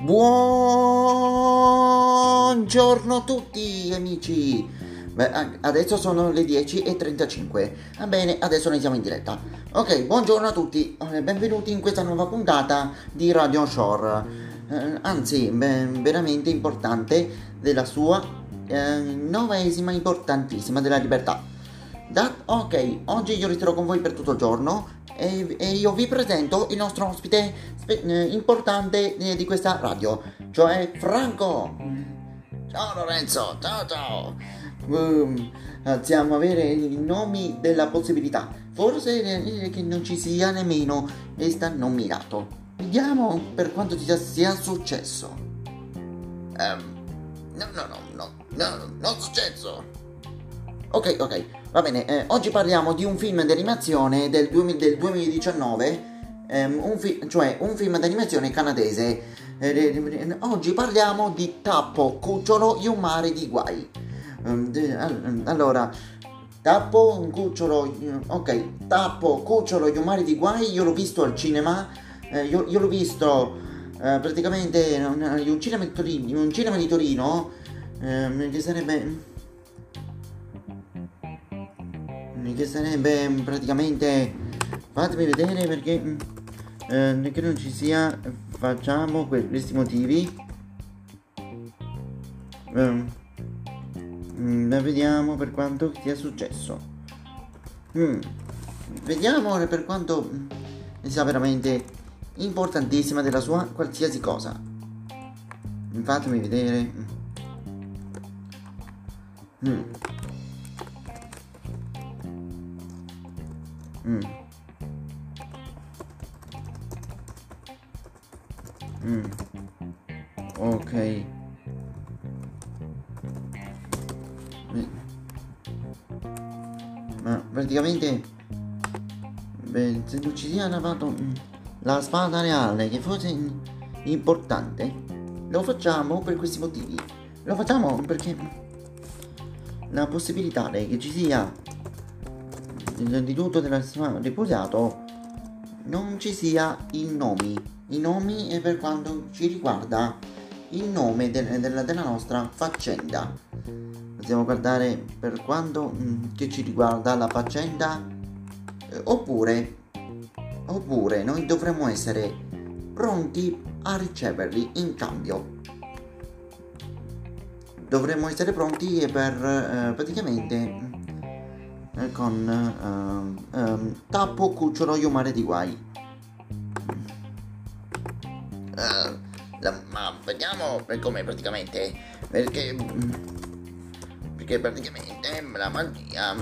Buongiorno a tutti amici! Beh, adesso sono le 10.35. Va bene, adesso noi siamo in diretta. Ok, buongiorno a tutti, eh, benvenuti in questa nuova puntata di Radio Shore. Eh, anzi, beh, veramente importante della sua eh, novesima importantissima della libertà. Da, ok, oggi io resterò con voi per tutto il giorno e, e io vi presento il nostro ospite spe- eh, importante eh, di questa radio, cioè Franco. Ciao Lorenzo, ciao ciao. Um, alziamo a avere i nomi della possibilità. Forse eh, che non ci sia nemmeno questa nominato. Vediamo per quanto ti sia successo. Um, no, no, no, no, no, non successo. Ok, ok, va bene. Eh, oggi parliamo di un film d'animazione del, du- del 2019, ehm, un fi- cioè un film d'animazione canadese. Eh, oggi parliamo di Tappo, Cucciolo e un mare di guai. Um, allora, Tappo, un cucciolo, ok, Tappo, Cucciolo un mare di guai, io l'ho visto al cinema, eh, io, io, l'ho visto eh, praticamente in un cinema di Torino, in un cinema di Torino ehm, che sarebbe che sarebbe praticamente fatemi vedere perché eh, che non ci sia facciamo questi motivi. Eh, vediamo per quanto sia successo. Mm, vediamo per quanto sia veramente importantissima della sua qualsiasi cosa. Fatemi vedere. Mm. Mm. Mm. Ok. Ma praticamente beh, se non ci sia lavato mm, la spada reale che fosse importante, lo facciamo per questi motivi. Lo facciamo perché la possibilità che ci sia di tutto della riposato non ci sia i nomi. I nomi è per quanto ci riguarda il nome de- de- della nostra faccenda. Possiamo guardare per quanto mm, che ci riguarda la faccenda eh, oppure oppure noi dovremmo essere pronti a riceverli in cambio. Dovremmo essere pronti per eh, praticamente con uh, um, Tappo Cucciolo Iomare di Guai. Uh, la, ma vediamo per come praticamente perché perché praticamente la magia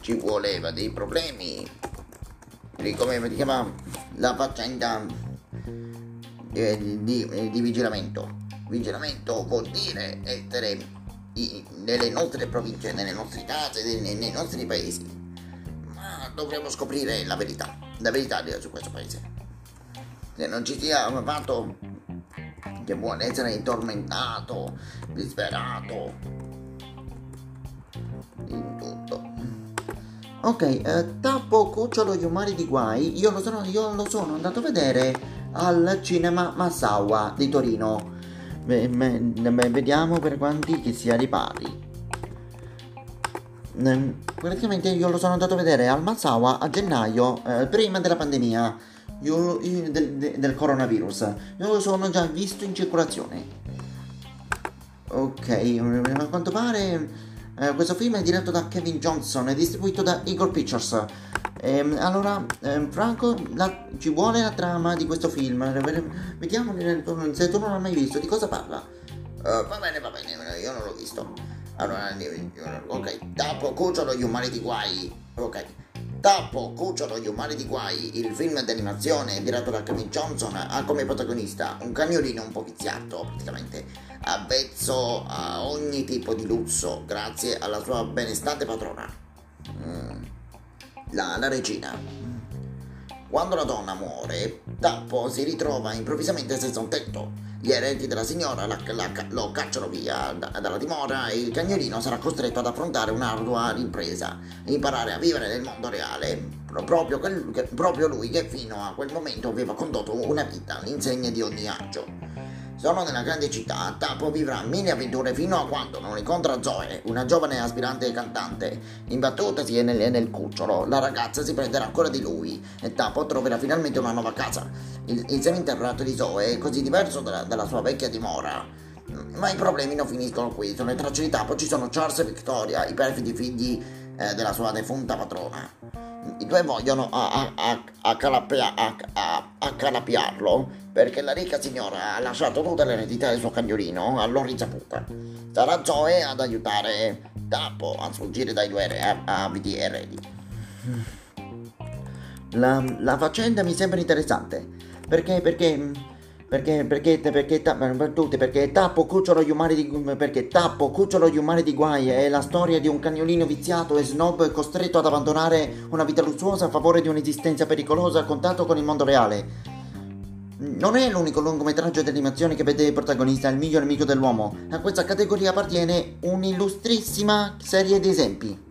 ci voleva dei problemi di come praticava la faccenda di, di, di vigilamento vigilamento vuol dire essere nelle nostre province, nelle nostre case, nei, nei nostri paesi. Ma dovremmo scoprire la verità, la verità su questo paese. Se non ci sia un fatto che vuole essere tormentato, disperato, in tutto. Ok, eh, Tappo Cucciolo gli umani di guai, io lo, sono, io lo sono andato a vedere al cinema Massawa di Torino Beh, beh, vediamo per quanti che sia ripari. Praticamente io lo sono andato a vedere al Mazzawa a gennaio, eh, prima della pandemia io, io, del, del, coronavirus. Io lo sono già visto in circolazione. Ok, a quanto pare eh, questo film è diretto da Kevin Johnson e distribuito da Eagle Pictures. Ehm, allora, ehm, Franco, la, ci vuole la trama di questo film. Vediamo se tu non l'hai mai visto, di cosa parla? Uh, va bene, va bene, io non l'ho visto. Allora, ok, Tappo, Cucciolo, gli umani di guai. Ok. Tappo, Cucciolo, gli umani di guai, il film d'animazione diretto da Kevin Johnson, ha come protagonista un cagnolino un po' viziato, praticamente, avvezzo a ogni tipo di lusso, grazie alla sua benestante padrona. Mm la, la regina. Quando la donna muore, Tappo si ritrova improvvisamente senza un tetto. Gli eredi della signora la, la, lo cacciano via da, dalla dimora e il cagnolino sarà costretto ad affrontare un'ardua impresa, imparare a vivere nel mondo reale, proprio, quel, proprio lui che fino a quel momento aveva condotto una vita all'insegna di ogni agio. Sono nella grande città, Tapo vivrà mille avventure fino a quando non incontra Zoe, una giovane aspirante cantante. Imbattutasi nel, nel cucciolo, la ragazza si prenderà ancora di lui e Tapo troverà finalmente una nuova casa. Il, il seminterrato di Zoe è così diverso dalla, dalla sua vecchia dimora. Ma i problemi non finiscono qui, sulle tracce di Tapo ci sono Charles e Victoria, i perfidi figli eh, della sua defunta patrona. I due vogliono accalapiarlo perché la ricca signora ha lasciato tutta l'eredità del suo cagnolino a loro. Sarà Zoe ad aiutare Tapo a sfuggire dai due avidi eredi. La, la faccenda mi sembra interessante. Perché, perché perché, perché, perché, per tutti, perché Tappo Cucciolo gli umani di, perché Tappo Cucciolo gli umani di guai è la storia di un cagnolino viziato e snob costretto ad abbandonare una vita lussuosa a favore di un'esistenza pericolosa a contatto con il mondo reale. Non è l'unico lungometraggio di animazione che vede protagonista il miglior amico dell'uomo. A questa categoria appartiene un'illustrissima serie di esempi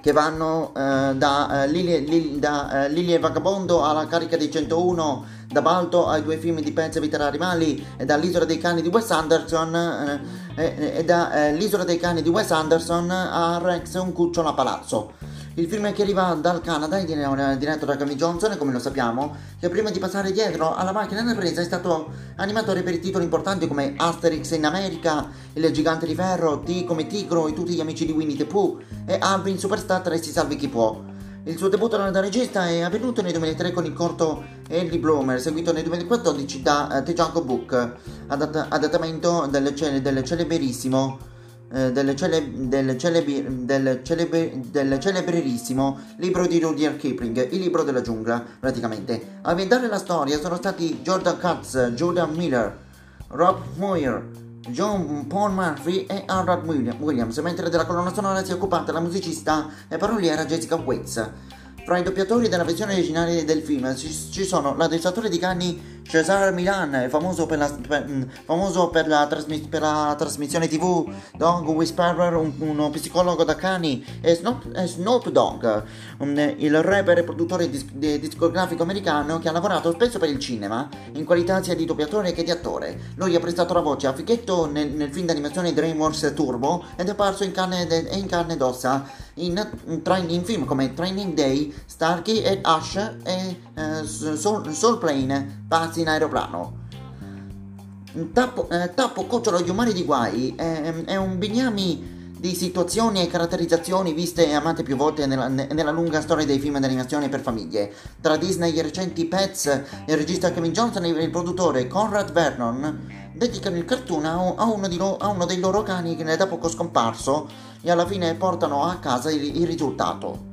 che vanno uh, da, uh, Lily, Lily, da uh, Lily e Vagabondo alla carica dei 101 da Balto ai due film di Penza Vita Animali e dall'Isola dei Cani di Wes Anderson eh, e dall'Isola dei Cani di Wes Anderson a Rex un cucciolo a palazzo. Il film che arriva dal Canada è diretto da Camille Johnson, come lo sappiamo, che prima di passare dietro alla macchina da presa è stato animatore per titoli importanti come Asterix in America, Il Gigante di Ferro, T come Tigro e tutti gli amici di Winnie the Pooh e Alvin Superstar e Si Salvi Chi Può. Il suo debutto da regista è avvenuto nel 2003 con il corto Ellie Bloomer, seguito nel 2014 da uh, The Jungle Book, adatt- adattamento del, ce- del celeberissimo eh, del, cele- celeberissimo libro di Rudyard Kipling, Il libro della giungla, praticamente. A inventare la storia sono stati Jordan Katz, Jordan Miller, Rob Moyer, John Paul Murphy e Harold Williams, mentre della colonna sonora si è occupata la musicista e paroliera Jessica Waits. Fra i doppiatori della versione originale del film ci, sono l'addestratore di cani Cesar Milan, famoso per la, per, mm, famoso per la, trasmi, per la trasmissione tv Dog Whisperer, un, uno psicologo da cani, e Snoop, e Snoop Dogg, un, il rapper e produttore dis, discografico americano che ha lavorato spesso per il cinema, in qualità sia di doppiatore che di attore. Lui ha prestato la voce a Fichetto nel, nel film d'animazione DreamWorks Turbo ed è apparso in carne, in carne ed ossa in, in, film come Training Day, Starkey e Ash e uh, Soul, Soul Plane, Pazzi in aeroplano. Tappo, eh, Tappo Cucciolo gli umani di guai è, è un bignami di situazioni e caratterizzazioni viste e amate più volte nella, nella, lunga storia dei film d'animazione per famiglie. Tra Disney e i recenti Pets, il regista Kevin Johnson e il produttore Conrad Vernon dedicano il cartoon a, a, uno, lo, a uno, dei loro cani che ne è da poco scomparso e alla fine portano a casa il, il risultato.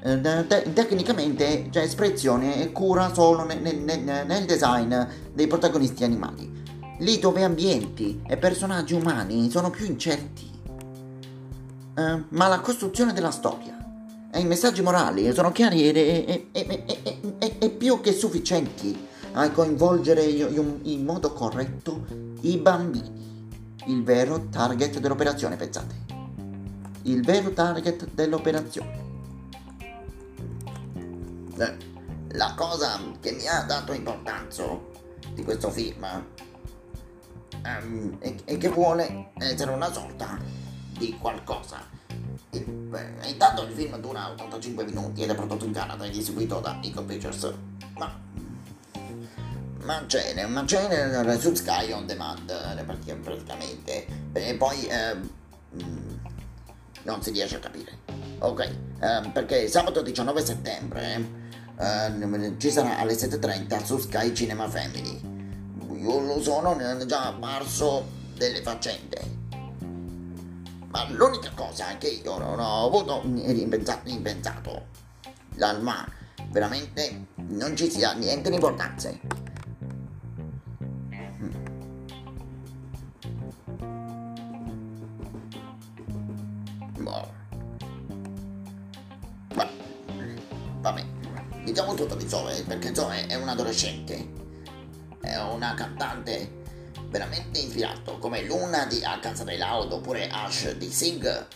Eh, te- tecnicamente c'è espressione e cura solo nel, nel, nel design dei protagonisti animali. Lì dove ambienti e personaggi umani sono più incerti. Uh, ma la costruzione della storia e i messaggi morali sono chiari e, e, e, e più che sufficienti a coinvolgere in modo corretto i bambini, il vero target dell'operazione, pensate. Il vero target dell'operazione. Eh, la cosa che mi ha dato importanza di questo film um, è, è, che vuole essere una sorta di qualcosa. E, beh, intanto il film dura 85 minuti ed è prodotto in Canada ed eseguito da Eagle Pictures. Ma ma c'è, ma c'è su Sky On Demand praticamente e poi eh, non si riesce a capire ok eh, perché sabato 19 settembre eh, ci sarà alle 7.30 su Sky Cinema Family. Io lo sono ne è già apparso delle faccende. Ma l'unica cosa che io non ho avuto impensato, impensato ma veramente non ci sia niente di importanza di Zoe, perché Zoe è un adolescente, è una cantante veramente infilato, come Luna di Alcanza dei Loud oppure Ash di Sig.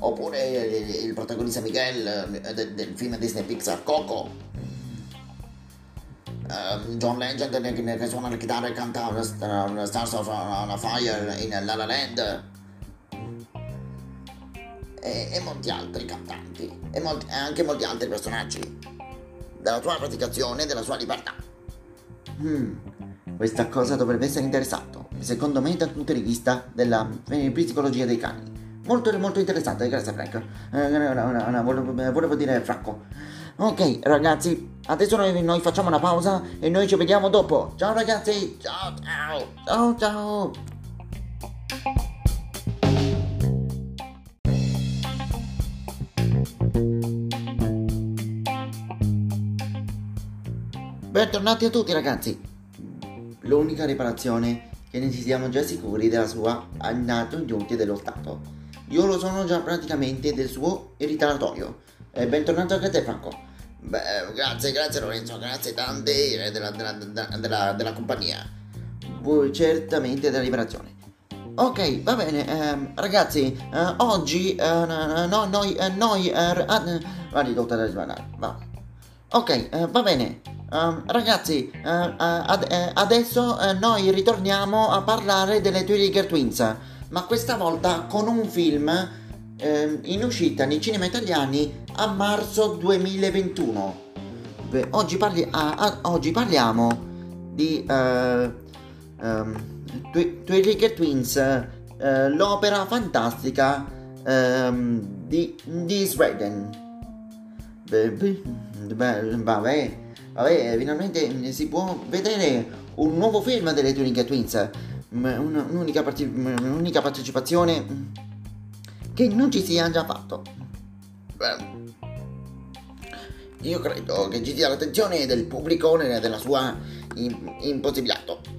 Oppure il, protagonista Miguel eh, del, del film Disney Pixar Coco. Uh, John Legend che, che suona la chitarra e canta Stars of on Fire in La La Land e, e molti altri cantanti e, molti, e, anche molti altri personaggi della tua praticazione e della sua libertà. Hmm, questa cosa dovrebbe essere interessato, secondo me dal punto di vista della eh, psicologia dei cani. Molto, molto interessante, grazie Frank. Eh, eh volevo, volevo dire Franco. Ok ragazzi, adesso noi, noi, facciamo una pausa e noi ci vediamo dopo. Ciao ragazzi! Ciao ciao! Ciao ciao! Bentornati a tutti ragazzi! L'unica riparazione che ne siamo già sicuri della sua andato giunti dello Stato. Io lo sono già praticamente del suo ritaratorio. E bentornato anche a te Franco. Beh, grazie, grazie Lorenzo, grazie tante della, della, della, della compagnia. Voi certamente della liberazione. Ok, va bene, eh, ragazzi, eh, oggi eh, no, noi, eh, noi, eh, va ridotta da va. Ok, eh, va bene. Um, ragazzi, uh, uh, ad- uh, adesso noi ritorniamo a parlare delle Rigger Twins, ma questa volta con un film ehm, in uscita nei cinema italiani a marzo 2021. Beh, oggi, parli- oggi, parliamo di um, Two Rigger Twins, l'opera fantastica um, di, di Sweden. Beh, beh, vabbè vabbè, finalmente si può vedere un nuovo film delle Turing Twins, un'unica, parte- un'unica partecipazione che non ci sia già fatto. Beh, io credo che ci sia l'attenzione del pubblico della sua impossibilato.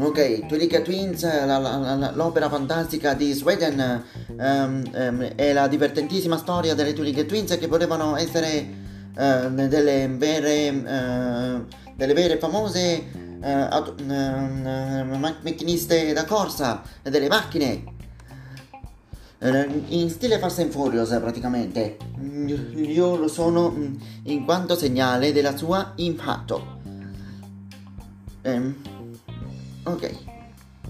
Ok, Twilight Twins, la, la, la, l'opera fantastica di Sweden um, um, la divertentissima storia delle Twilight Twins che potevano essere uh, delle vere, uh, delle vere famose uh, macchiniste da corsa, delle macchine. In stile Fast and Furious praticamente. Io lo sono mm, in quanto segnale della sua impatto. Um, Ok.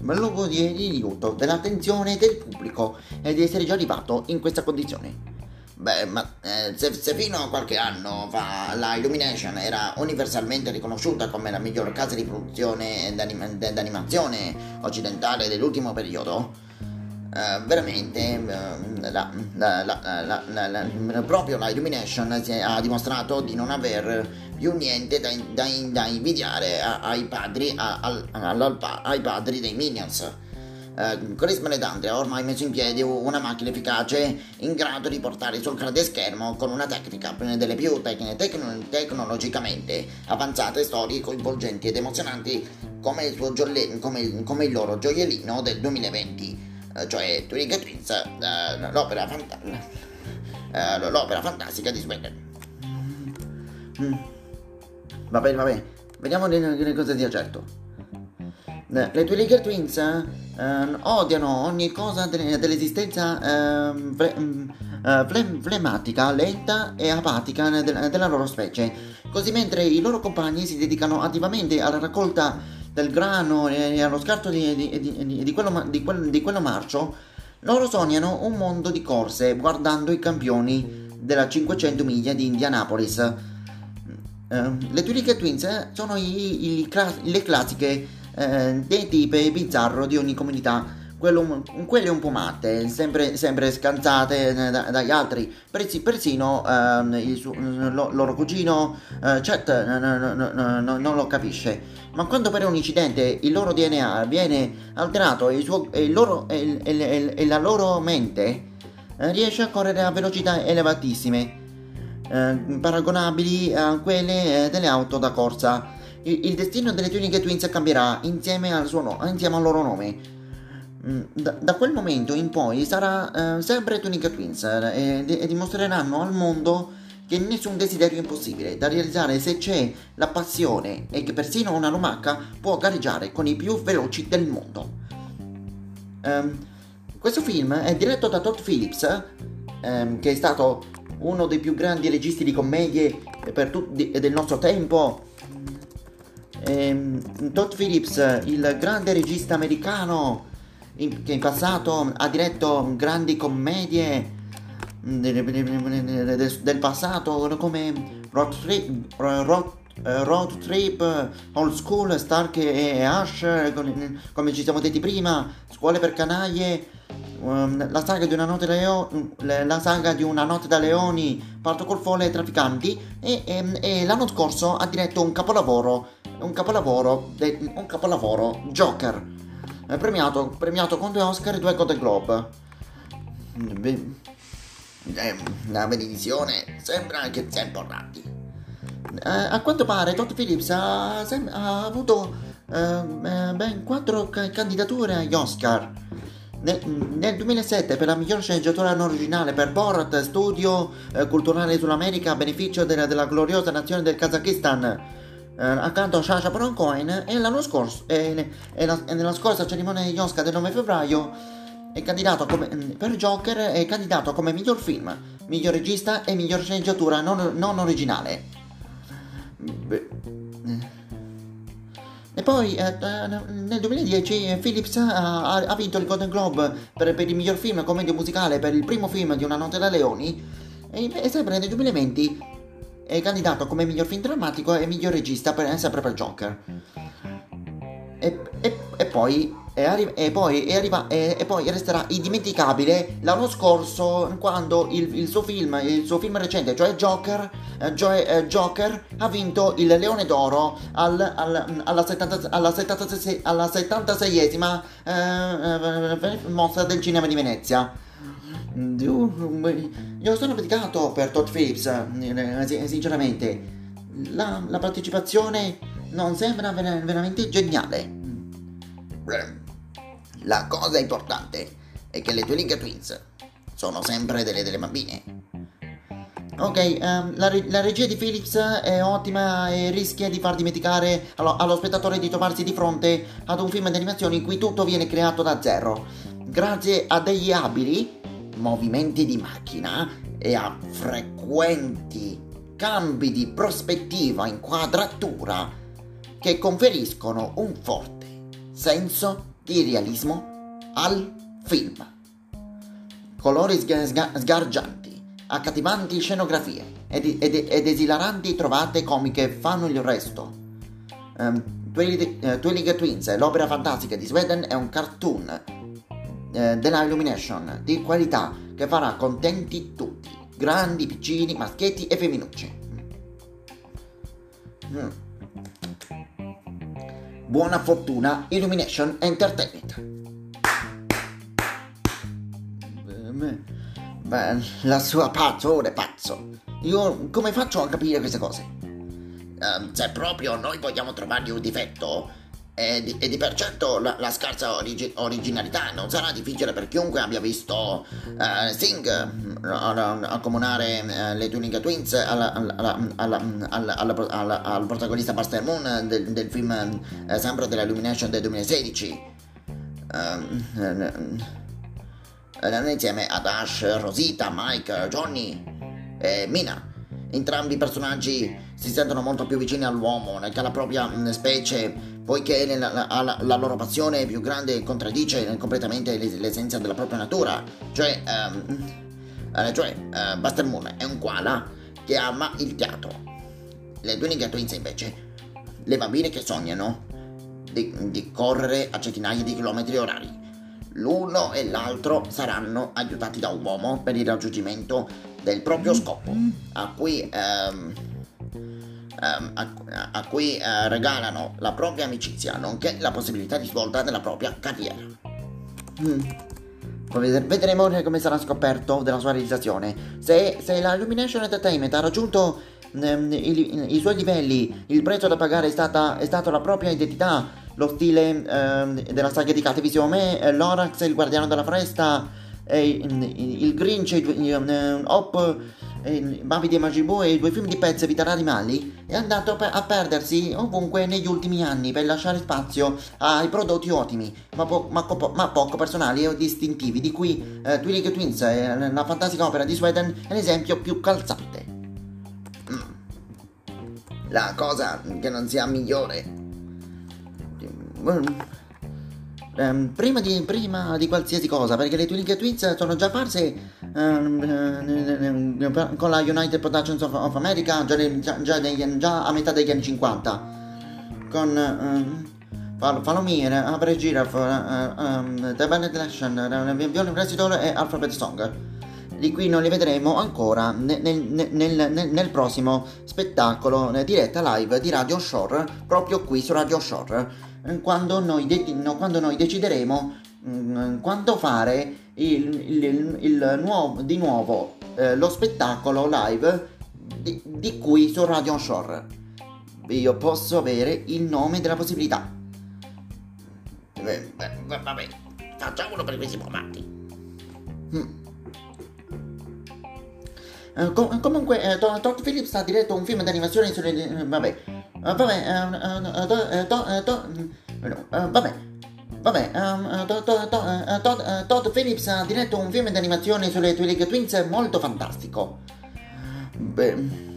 Ma lo goderai di tutto, dell'attenzione del pubblico e di essere già arrivato in questa condizione. Beh, ma eh, se, se, fino a qualche anno fa la Illumination era universalmente riconosciuta come la miglior casa di produzione d'animazione occidentale dell'ultimo periodo, eh, veramente eh, la, la, la, proprio la Illumination ha dimostrato di non aver più niente da, da, da invidiare ai padri, a, a, ai padri dei Minions. Uh, Chris D'Andrea ha ormai messo in piedi una macchina efficace in grado di portare sul grande schermo con una tecnica delle più tecniche tecno- tecnologicamente avanzate storie coinvolgenti ed emozionanti come il, gioie- come, come il loro gioiellino del 2020 uh, cioè Twilight Twins uh, l'opera, fanta- l'opera fantastica di Sweden mm. Va bene, va bene. Vediamo le, cose di certo. Le Two League Twins eh, odiano ogni cosa dell'esistenza eh, fle, flematica, lenta e apatica de, della loro specie. Così mentre i loro compagni si dedicano attivamente alla raccolta del grano e allo scarto di, di, di, di quello, quel, quello marcio, loro sognano un mondo di corse guardando i campioni della 500 miglia di Indianapolis. Uh, le Tuniche Twins eh, sono i, i, le classiche uh, dei tipi bizzarro di ogni comunità, quello, quelle un po' matte, sempre, sempre scansate eh, da, dagli altri, Persi, persino uh, il su, lo, loro cugino Chet non lo capisce. Ma quando per un incidente il loro DNA viene alterato e, il suo, e, il loro, e, e la loro mente riesce a correre a velocità elevatissime eh, paragonabili a quelle eh, delle auto da corsa. Il, destino delle Tuning Twins cambierà insieme al, suo, insieme al loro nome. Mm, da, da, quel momento in poi sarà eh, sempre Tuning Twins eh, e, e dimostreranno al mondo che nessun desiderio è impossibile da realizzare se c'è la passione e che persino una lumaca può gareggiare con i più veloci del mondo. Um, questo film è diretto da Todd Phillips, ehm, che è stato uno dei più grandi registi di commedie tu- di- del nostro tempo. Ehm, Todd Phillips, il grande regista americano in- che in passato ha diretto grandi commedie del, del passato come Road Trip, Road, Road Trip, Old School, Stark e Ash, come ci siamo detti prima, Scuole per canaglie, um, la, saga di una notte Leo, la saga di una notte da leoni, Parto col folle e trafficanti e, e, e, l'anno scorso ha diretto un capolavoro, un capolavoro, un capolavoro, Joker, premiato, premiato con due Oscar e due Golden Globe. La benedizione sembra che sia importante. Eh, a quanto pare Todd Phillips ha, sem- ha avuto eh, ben quattro ca- candidature agli Oscar. Nel, nel, 2007 per la miglior sceneggiatura non originale per Borat, studio eh, culturale sull'America a beneficio della, della gloriosa nazione del Kazakistan accanto a Sasha Baron Cohen e l'anno scorso e, e, la, e nella scorsa cerimonia degli Oscar del 9 febbraio è candidato come, per Joker è candidato come miglior film, miglior regista e miglior sceneggiatura non, non originale. E poi eh, nel 2010 Phillips ha, ha, vinto il Golden Globe per, per, il miglior film commedia musicale per il primo film di Una notte da leoni e, e sempre nel 2020 è candidato come miglior film drammatico e miglior regista per, sempre per Joker. E, e, e poi e, arri- e, poi, e, arriva- e, poi, resterà indimenticabile l'anno scorso quando il, il, suo film, il suo film recente, cioè Joker, eh, cioè, eh, Joker ha vinto il Leone d'Oro al, al, alla, 70, alla, 76, alla 76esima eh, eh, mostra del cinema di Venezia. Io sono dedicato per Todd Phillips, eh, sinceramente. La, la partecipazione non sembra veramente geniale. La cosa importante è che le Twiling Twins sono sempre delle, delle bambine. Ok, um, la, la, regia di Philips è ottima e rischia di far dimenticare allo, allo, spettatore di trovarsi di fronte ad un film d'animazione in cui tutto viene creato da zero. Grazie a degli abili movimenti di macchina e a frequenti cambi di prospettiva, inquadratura che conferiscono un forte senso di realismo al film. Colori sga- sgargianti, accattivanti scenografie ed, ed, ed, esilaranti trovate comiche fanno il resto. Um, Twilling Twins, l'opera fantastica di Sweden, è un cartoon eh, della Illumination di qualità che farà contenti tutti, grandi, piccini, maschietti e femminucci. Mm. Buona fortuna Illumination Entertainment. Beh, la sua pazzo, è pazzo. Io come faccio a capire queste cose? Uh, se proprio noi vogliamo trovargli un difetto, e di, e di per certo la, la scarsa origi- originalità non sarà difficile per chiunque abbia visto uh, Sting uh, accomunare uh, le Tuning Twins alla, alla, alla, al protagonista Buster Moon del, del film sempre della Illumination del 2016 insieme ad Ash, Rosita, Mike, Johnny e Mina. Entrambi i personaggi si sentono molto più vicini all'uomo che alla propria specie poiché la, la, la, loro passione più grande contraddice completamente l'essenza della propria natura. Cioè, um, cioè uh, Buster Moon è un koala che ama il teatro. Le due Twins invece, le bambine che sognano di, di correre a centinaia di chilometri orari. L'uno e l'altro saranno aiutati da un uomo per il raggiungimento del proprio scopo, a cui... Um, ehm, a, a, cui eh, regalano la propria amicizia, nonché la possibilità di svolta della propria carriera. Mm. Vedremo come sarà scoperto della sua realizzazione. Se, se la Illumination Entertainment ha raggiunto ehm, i, i, suoi livelli, il prezzo da pagare è, stata, è stato la propria identità, lo stile ehm, della saga di Cattivissimo Me, l'Orax, il Guardiano della Foresta, il Grinch, Hop eh, Babi di e i due film di Pezzi Vita Animali è andato a perdersi ovunque negli ultimi anni per lasciare spazio ai prodotti ottimi, ma, po- ma, co- ma poco personali e distintivi, di cui eh, Twilling Twins, eh, la fantastica opera di Sweden, è l'esempio più calzante. Mm. La cosa che non sia migliore. Mm. Um, prima, di, prima, di, qualsiasi cosa, perché le Twilling Twins sono già apparse um, con la United Productions of, of America già, già, già, già, a metà degli anni 50 con um, Falomir, Average Giraffe, uh, um, The Band Election, Violin Recital e Alphabet Song. Di cui non li vedremo ancora nel, nel, nel, nel prossimo spettacolo diretta live di Radio Shore proprio qui su Radio Shore. Quando noi, de- quando noi decideremo mh, mm, quando fare il, il, il, nuovo, di nuovo eh, lo spettacolo live di, di qui su Radio Shore. Io posso avere il nome della possibilità. Eh, vabbè, facciamolo per questi momenti. Mm. Uh, com- comunque, uh, Todd Phillips ha diretto un film d'animazione sulle. Uh, vabbè. vabbè. vabbè. Vabbè, um, Todd, Todd, Phillips ha diretto un film d'animazione sulle Twilight Twins molto fantastico. Beh,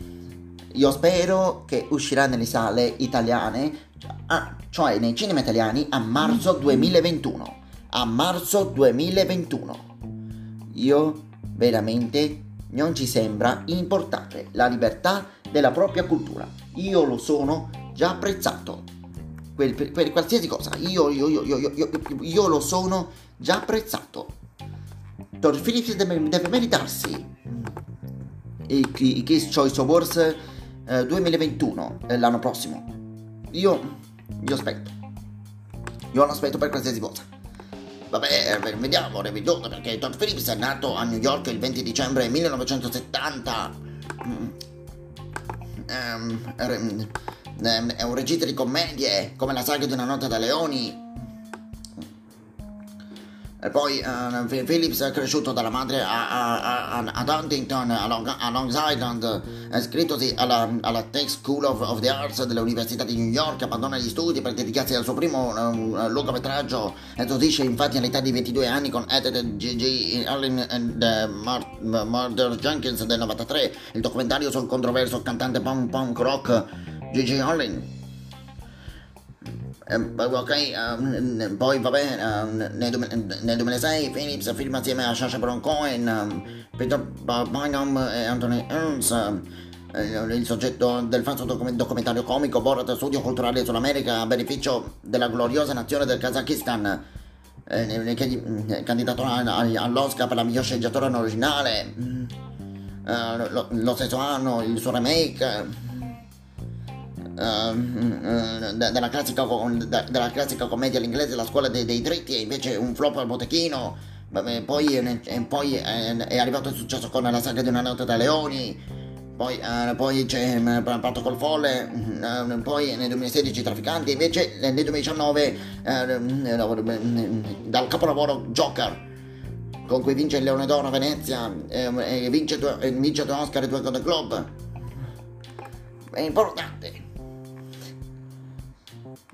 io spero che uscirà nelle sale italiane, ah, cioè nei cinema italiani, a marzo 2021. A marzo 2021. Io veramente non ci sembra importante la libertà della propria cultura. Io lo sono già apprezzato. Per, per, per qualsiasi cosa, io, io, io, io, lo sono già apprezzato. Todd Phillips deve, deve meritarsi i, i Kiss Choice Awards eh, 2021, eh, l'anno prossimo. Io, io aspetto. Io lo aspetto per qualsiasi cosa. Vabbè, vediamo, riveduto, perché Todd Phillips è nato a New York il 20 dicembre 1970. Um, è un regista di commedie, come la saga di una notte da leoni, e poi uh, Phillips è cresciuto dalla madre a, a, a, ad Huntington, a Long, a Long Island, è iscrittosi alla, alla Tech School of, of, the Arts dell'Università di New York, abbandona gli studi per dedicarsi al suo primo uh, lungometraggio, esordisce infatti all'età di 22 anni con Ed G.G. Allen and uh, Murder Jenkins del 93, il documentario sul controverso cantante punk rock Allen Ehm, ok, uh, poi vabbè, uh, nel, nel, 2006 Phillips firma assieme a Sasha Baron Cohen, um, Peter Bynum e Anthony Ernst uh, il soggetto del falso documentario comico Borat Studio Culturale sull'America a beneficio della gloriosa nazione del Kazakistan. Eh, è candidato all'Oscar per la miglior sceneggiatura originale. Uh, lo, lo, stesso anno il suo remake uh, della, classica, della, classica, commedia all'inglese La scuola dei, dei dritti e invece un flop al botechino poi, e poi è arrivato il successo con la saga di una notte da leoni poi, uh, poi c'è uh, Patto col folle uh, poi nel 2016 Trafficanti invece nel 2019 dal capolavoro Joker con cui vince il Leone d'Oro a Venezia e vince due, vince due Oscar e due Golden Globe. È importante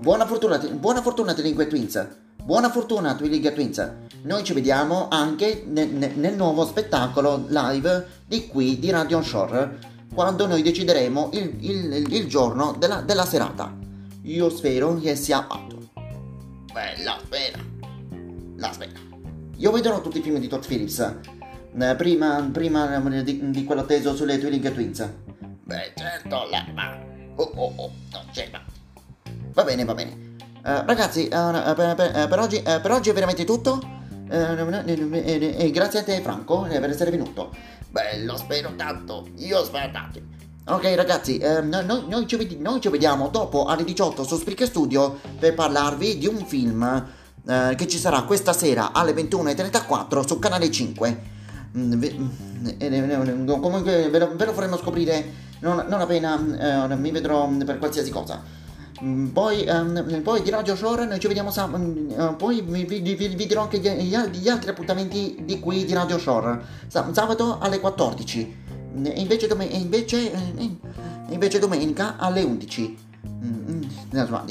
Buona fortuna, buona fortuna Delinquent Twins. Buona fortuna Twilling Twins. Noi ci vediamo anche nel, nel, nuovo spettacolo live di qui di Radio Shore quando noi decideremo il, il, il giorno della, della, serata. Io spero che sia fatto. Bella spera. La spera. Io vedrò tutti i film di Todd Phillips. Eh, prima, prima di, di, quello teso sulle Twilling Twins. Beh, certo, la... Oh, oh, oh, non c'è ma... Va bene, va bene. Uh, ragazzi, uh, per, per, per, oggi, per, oggi, è veramente tutto. E grazie a te, Franco, per essere venuto. Bello, spero tanto. Io spero tanto. Ok, ragazzi, noi, noi, ci, noi, ci, vediamo dopo alle 18 su Spreaker Studio per parlarvi di un film che ci sarà questa sera alle 21.34 su canale 5. Mm, comunque ve lo, ve lo faremo scoprire non, non appena mi vedrò per qualsiasi cosa. Mm, poi, um, poi, di Radio Shore noi ci vediamo sabato. Uh, poi vi, vi, vi, dirò anche gli, gli, altri appuntamenti di qui di Radio Shore. Sabato alle 14. E invece, dom- e invece, e invece domenica alle 11. Mm,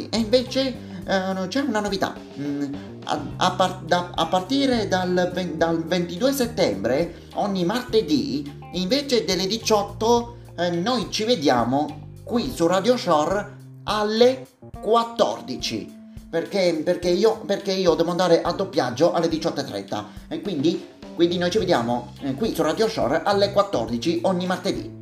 e invece uh, c'è una novità. Mm, a, a, par- da, a, partire dal, dal, 22 settembre, ogni martedì, invece delle 18, eh, noi ci vediamo qui su Radio Shore alle 14. Perché, perché, io, perché io devo andare a doppiaggio alle 18.30 e quindi, quindi noi ci vediamo eh, qui su Radio Shore alle 14 ogni martedì.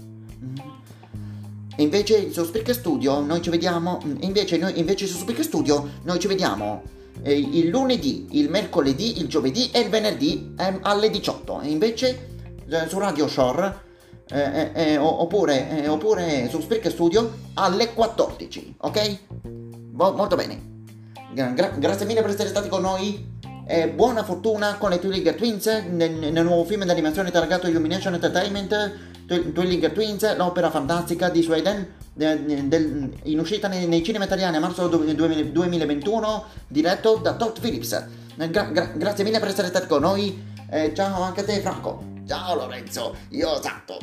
E invece su Speaker Studio noi ci vediamo. Invece, noi, invece su Speaker Studio noi ci vediamo eh, il lunedì, il mercoledì, il giovedì e il venerdì eh, alle 18. E invece eh, su Radio Shore eh, eh, eh, oppure, oppure su Speaker Studio alle 14. Ok? Mo- molto bene. Gra- grazie mille per essere stati con noi. E buona fortuna con le Twilliger Twins nel, nel nuovo film d'animazione targato Illumination Entertainment Twillinger Twins, l'opera fantastica di Sweden, de, de, in uscita nei, nei, cinema italiani a marzo 2021, diretto da Todd Phillips. Gra, gra, grazie mille per essere stati con noi. Eh, ciao anche a te, Franco. Ciao Lorenzo, io esatto.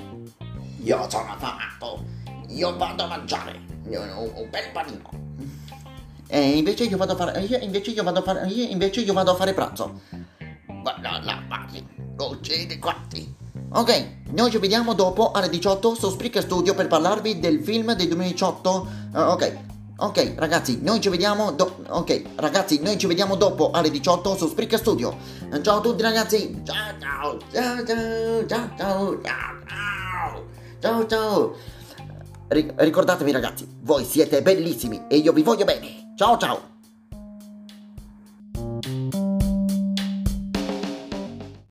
Io sono affamato. Io vado a mangiare. Ho un bel panino. E invece io vado a fare. Io invece io vado a fare. Io invece io vado a fare pranzo. Guarda là, parli. Uccidi quanti. Ok, noi ci vediamo dopo alle 18 su Spreaker Studio per parlarvi del film del 2018. Uh, ok, Ok, ragazzi, noi ci vediamo do- Ok, ragazzi, noi ci vediamo dopo alle 18 su Spreaker Studio. Ciao a tutti ragazzi. Ciao ciao ciao ciao ciao ciao ciao. Ciao ciao. Ricordatevi ragazzi, voi siete bellissimi e io vi voglio bene. Ciao ciao.